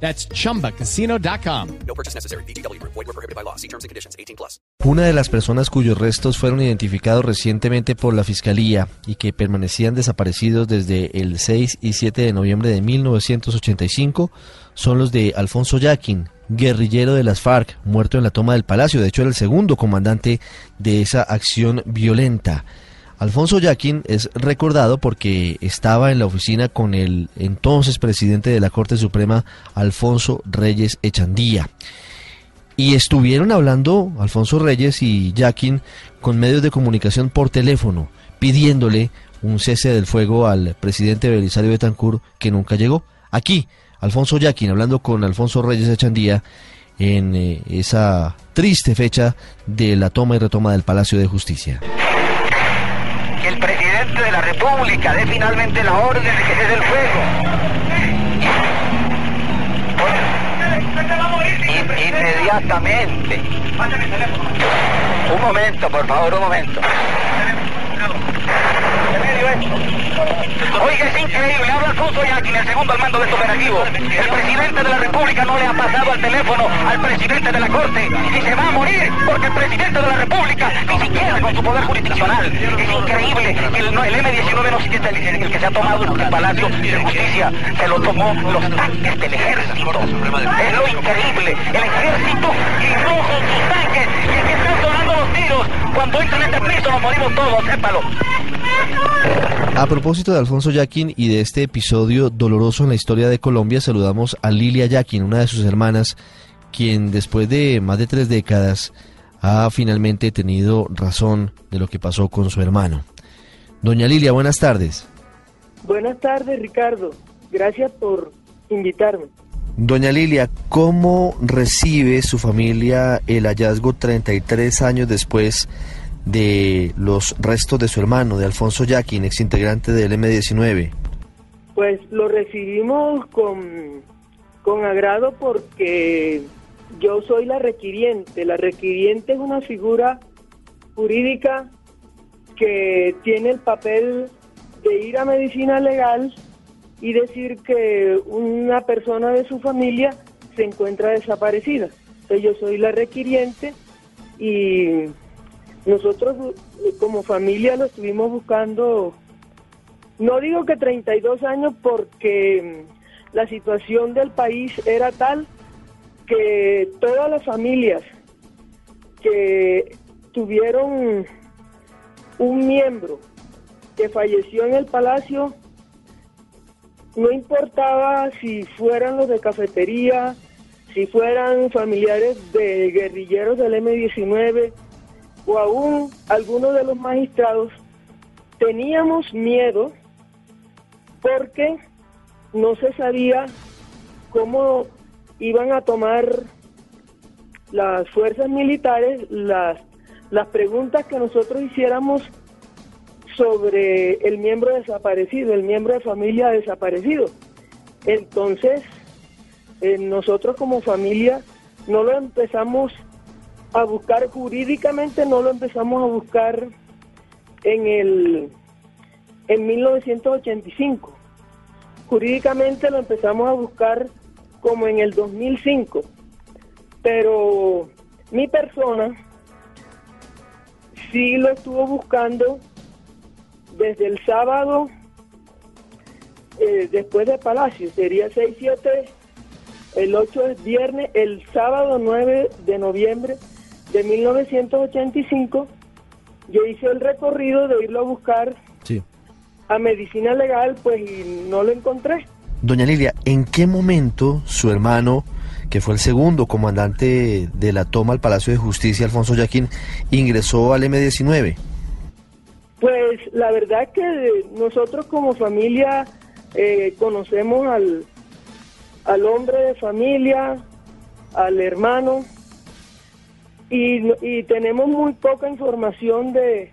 That's chumbacasino.com. No purchase necessary. BGW. Void were prohibited by law. See terms and conditions. 18 plus. Una de las personas cuyos restos fueron identificados recientemente por la Fiscalía y que permanecían desaparecidos desde el 6 y 7 de noviembre de 1985 son los de Alfonso Yaquin, guerrillero de las FARC, muerto en la toma del Palacio. De hecho, era el segundo comandante de esa acción violenta. Alfonso Yaquin es recordado porque estaba en la oficina con el entonces presidente de la Corte Suprema, Alfonso Reyes Echandía. Y estuvieron hablando Alfonso Reyes y Yaquin con medios de comunicación por teléfono, pidiéndole un cese del fuego al presidente Belisario Betancourt que nunca llegó. Aquí, Alfonso Yaquin hablando con Alfonso Reyes Echandía en eh, esa triste fecha de la toma y retoma del Palacio de Justicia el presidente de la República dé finalmente la orden de que se dé el fuego. In- inmediatamente. Un momento, por favor, un momento. Oiga, es increíble, habla Alfonso Yaquin, el segundo al mando de este operativo. El presidente de la República no le ha pasado al teléfono al presidente de la Corte y se va a morir porque el presidente de la República, ni siquiera con su poder jurisdiccional, es increíble el, el M-19 no siquiera el, el que se ha tomado el Palacio de Justicia, se lo tomó los tanques del ejército. Es lo increíble, el ejército libró con sus tanques y que están sonando los tiros. Cuando entran en este piso nos morimos todos, sépalo. A propósito de Alfonso Yaquin y de este episodio doloroso en la historia de Colombia, saludamos a Lilia Yaquin, una de sus hermanas, quien después de más de tres décadas ha finalmente tenido razón de lo que pasó con su hermano. Doña Lilia, buenas tardes. Buenas tardes, Ricardo. Gracias por invitarme. Doña Lilia, ¿cómo recibe su familia el hallazgo 33 años después de los restos de su hermano, de Alfonso Yaquin, exintegrante del M-19? Pues lo recibimos con, con agrado porque yo soy la requiriente. La requiriente es una figura jurídica que tiene el papel de ir a medicina legal y decir que una persona de su familia se encuentra desaparecida. Entonces yo soy la requiriente y nosotros eh, como familia lo estuvimos buscando, no digo que 32 años porque mm, la situación del país era tal que todas las familias que tuvieron un miembro que falleció en el palacio, no importaba si fueran los de cafetería, si fueran familiares de guerrilleros del M-19 o aún algunos de los magistrados, teníamos miedo porque no se sabía cómo iban a tomar las fuerzas militares las, las preguntas que nosotros hiciéramos sobre el miembro desaparecido, el miembro de familia desaparecido. Entonces, eh, nosotros como familia no lo empezamos a buscar jurídicamente, no lo empezamos a buscar en el en 1985. Jurídicamente lo empezamos a buscar como en el 2005. Pero mi persona sí lo estuvo buscando desde el sábado eh, después de Palacio, sería 6, 7, el 8 es viernes, el sábado 9 de noviembre de 1985, yo hice el recorrido de irlo a buscar Sí. a medicina legal, pues y no lo encontré. Doña Lilia, ¿en qué momento su hermano, que fue el segundo comandante de la toma al Palacio de Justicia, Alfonso Yaquín, ingresó al M-19? Pues la verdad que nosotros como familia eh, conocemos al, al hombre de familia, al hermano, y, y tenemos muy poca información de,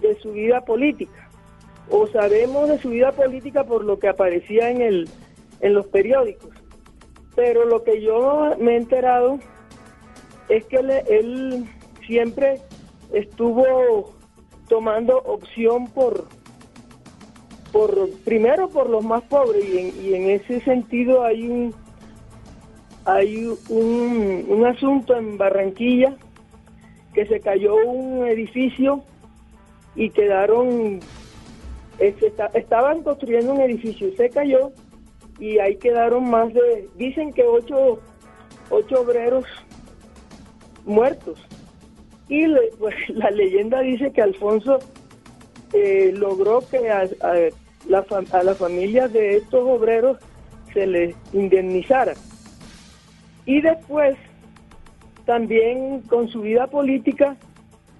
de su vida política. O sabemos de su vida política por lo que aparecía en, el, en los periódicos. Pero lo que yo me he enterado es que él, él siempre estuvo tomando opción por, por primero por los más pobres y en, y en ese sentido hay un hay un, un asunto en Barranquilla que se cayó un edificio y quedaron esta- estaban construyendo un edificio se cayó y ahí quedaron más de dicen que ocho ocho obreros muertos y pues, la leyenda dice que Alfonso eh, logró que a, a a la familia de estos obreros se les indemnizara. Y después, también con su vida política,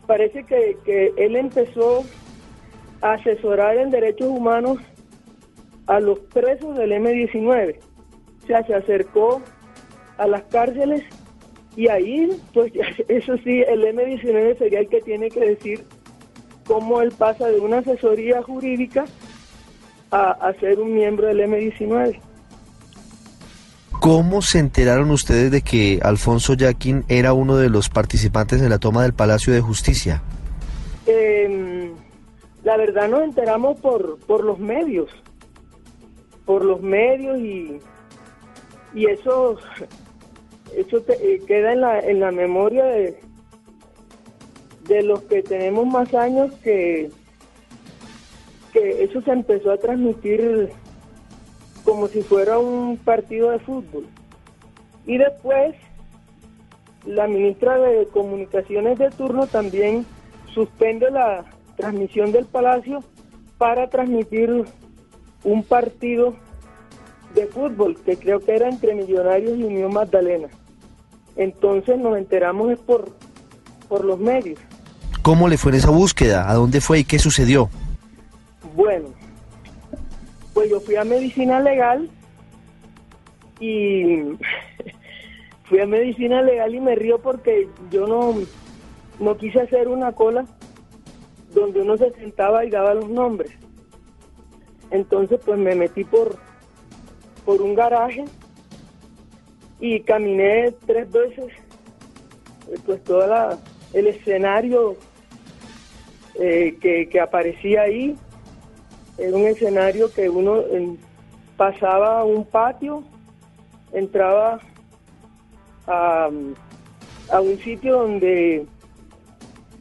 parece que, que él empezó a asesorar en derechos humanos a los presos del M-19. O sea, se acercó a las cárceles y ahí, pues eso sí, el M-19 sería el que tiene que decir cómo él pasa de una asesoría jurídica a, a ser un miembro del M-19. ¿Cómo se enteraron ustedes de que Alfonso Yaquín era uno de los participantes en la toma del Palacio de Justicia? Eh, la verdad nos enteramos por, por los medios, por los medios y, y eso, eso te- eh, queda en la, en la memoria de, de los que tenemos más años que, que eso se empezó a transmitir como si fuera un partido de fútbol. Y después la ministra de Comunicaciones de turno también suspende la transmisión del Palacio para transmitir un partido de fútbol que creo que era entre Millonarios y Unión Magdalena. Entonces nos enteramos es por, por los medios. ¿Cómo le fue en esa búsqueda? ¿A dónde fue y qué sucedió? Bueno, pues yo fui a medicina legal y fui a medicina legal y me río porque yo no, no quise hacer una cola donde uno se sentaba y daba los nombres. Entonces pues me metí por, por un garaje y caminé tres veces eh, pues todo el escenario eh, que, que aparecía ahí era un escenario que uno pasaba a un patio, entraba a, a un sitio donde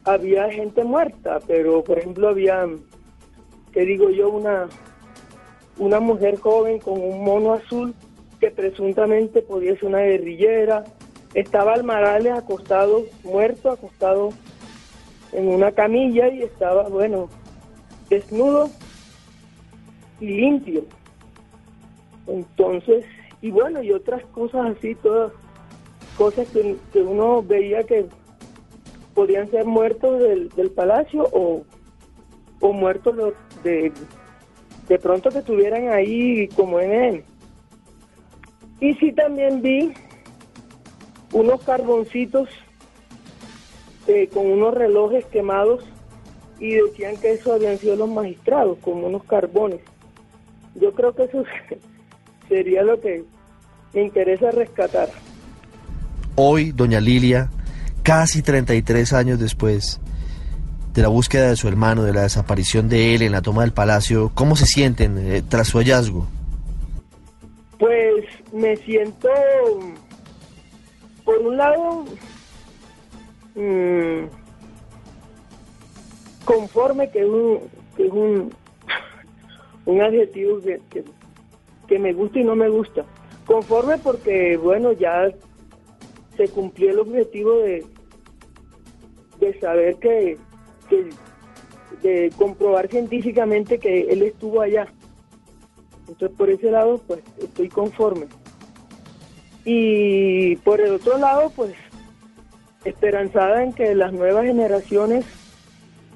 había gente muerta, pero por ejemplo había, que digo yo, una, una mujer joven con un mono azul que presuntamente podía ser una guerrillera, estaba Almarales acostado, muerto, acostado en una camilla y estaba, bueno, desnudo y limpio. Entonces, y bueno, y otras cosas así, todas cosas que, que uno veía que podían ser muertos del, del palacio o, o muertos de, de, pronto que estuvieran ahí como en él. Y sí también vi unos carboncitos eh, con unos relojes quemados y decían que eso habían sido los magistrados, como unos carbones. Yo creo que eso sería lo que me interesa rescatar. Hoy, doña Lilia, casi 33 años después de la búsqueda de su hermano, de la desaparición de él en la toma del palacio, ¿cómo se sienten eh, tras su hallazgo? Pues me siento, por un lado, mm, conforme, que es un, que es un, un adjetivo que, que, me gusta y no me gusta. Conforme porque, bueno, ya se cumplió el objetivo de, de saber que, que, de comprobar científicamente que él estuvo allá. Entonces, por ese lado, pues estoy conforme. Y por el otro lado, pues esperanzada en que las nuevas generaciones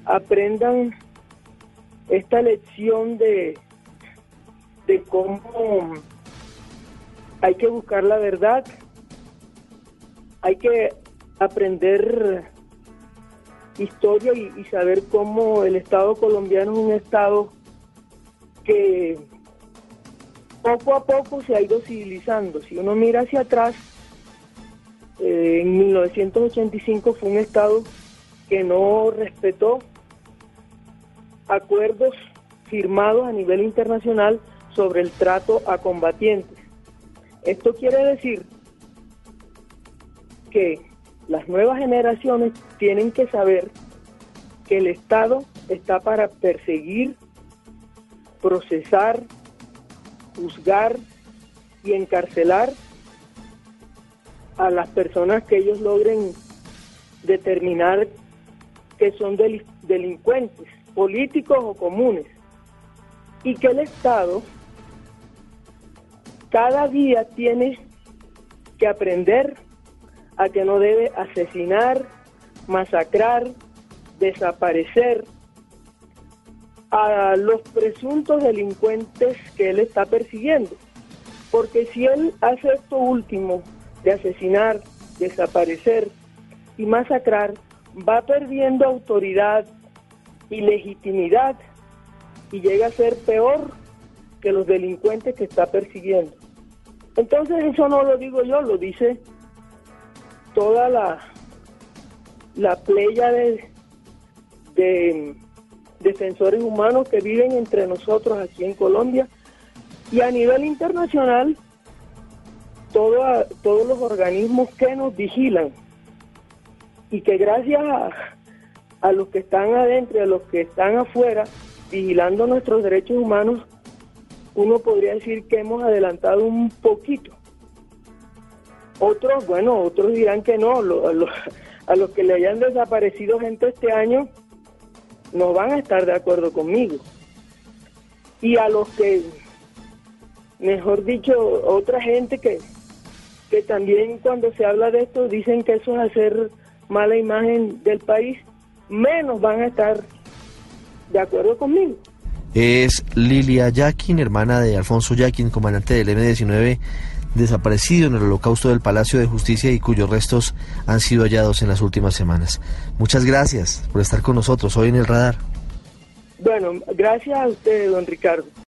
aprendan esta lección de, de cómo hay que buscar la verdad, hay que aprender historia y, saber cómo el Estado colombiano es un Estado que poco a poco se ha ido civilizando. Si uno mira hacia atrás, eh, en 1985 fue un Estado que no respetó acuerdos firmados a nivel internacional sobre el trato a combatientes. Esto quiere decir que las nuevas generaciones tienen que saber que el Estado está para perseguir, procesar, juzgar y encarcelar a las personas que ellos logren determinar que son del- delincuentes, políticos o comunes, y que el Estado cada día tiene que aprender a que no debe asesinar, masacrar, desaparecer a los presuntos delincuentes que él está persiguiendo. Porque si él hace esto último de asesinar, desaparecer y masacrar, va perdiendo autoridad y legitimidad y llega a ser peor que los delincuentes que está persiguiendo. Entonces eso no lo digo yo, lo dice toda la, la playa de, de defensores humanos que viven entre nosotros aquí en Colombia. Y a nivel internacional todo- todos los organismos que nos vigilan y que gracias a, a los que están adentro y a los que están afuera vigilando nuestros derechos humanos, uno podría decir que hemos adelantado un poquito. Otros, bueno, otros dirán que no, lo- a los, a los que le hayan desaparecido gente este año no van a estar de acuerdo conmigo. Y a los que, mejor dicho, otra gente que, que también cuando se habla de esto dicen que eso es hacer mala imagen del país, menos van a estar de acuerdo conmigo. Es Lilia Yakin, hermana de Alfonso Yakin, comandante del M-19, desaparecido en el holocausto del Palacio de Justicia y cuyos restos han sido hallados en las últimas semanas. Muchas gracias por estar con nosotros hoy en el radar. Bueno, gracias a usted, don Ricardo.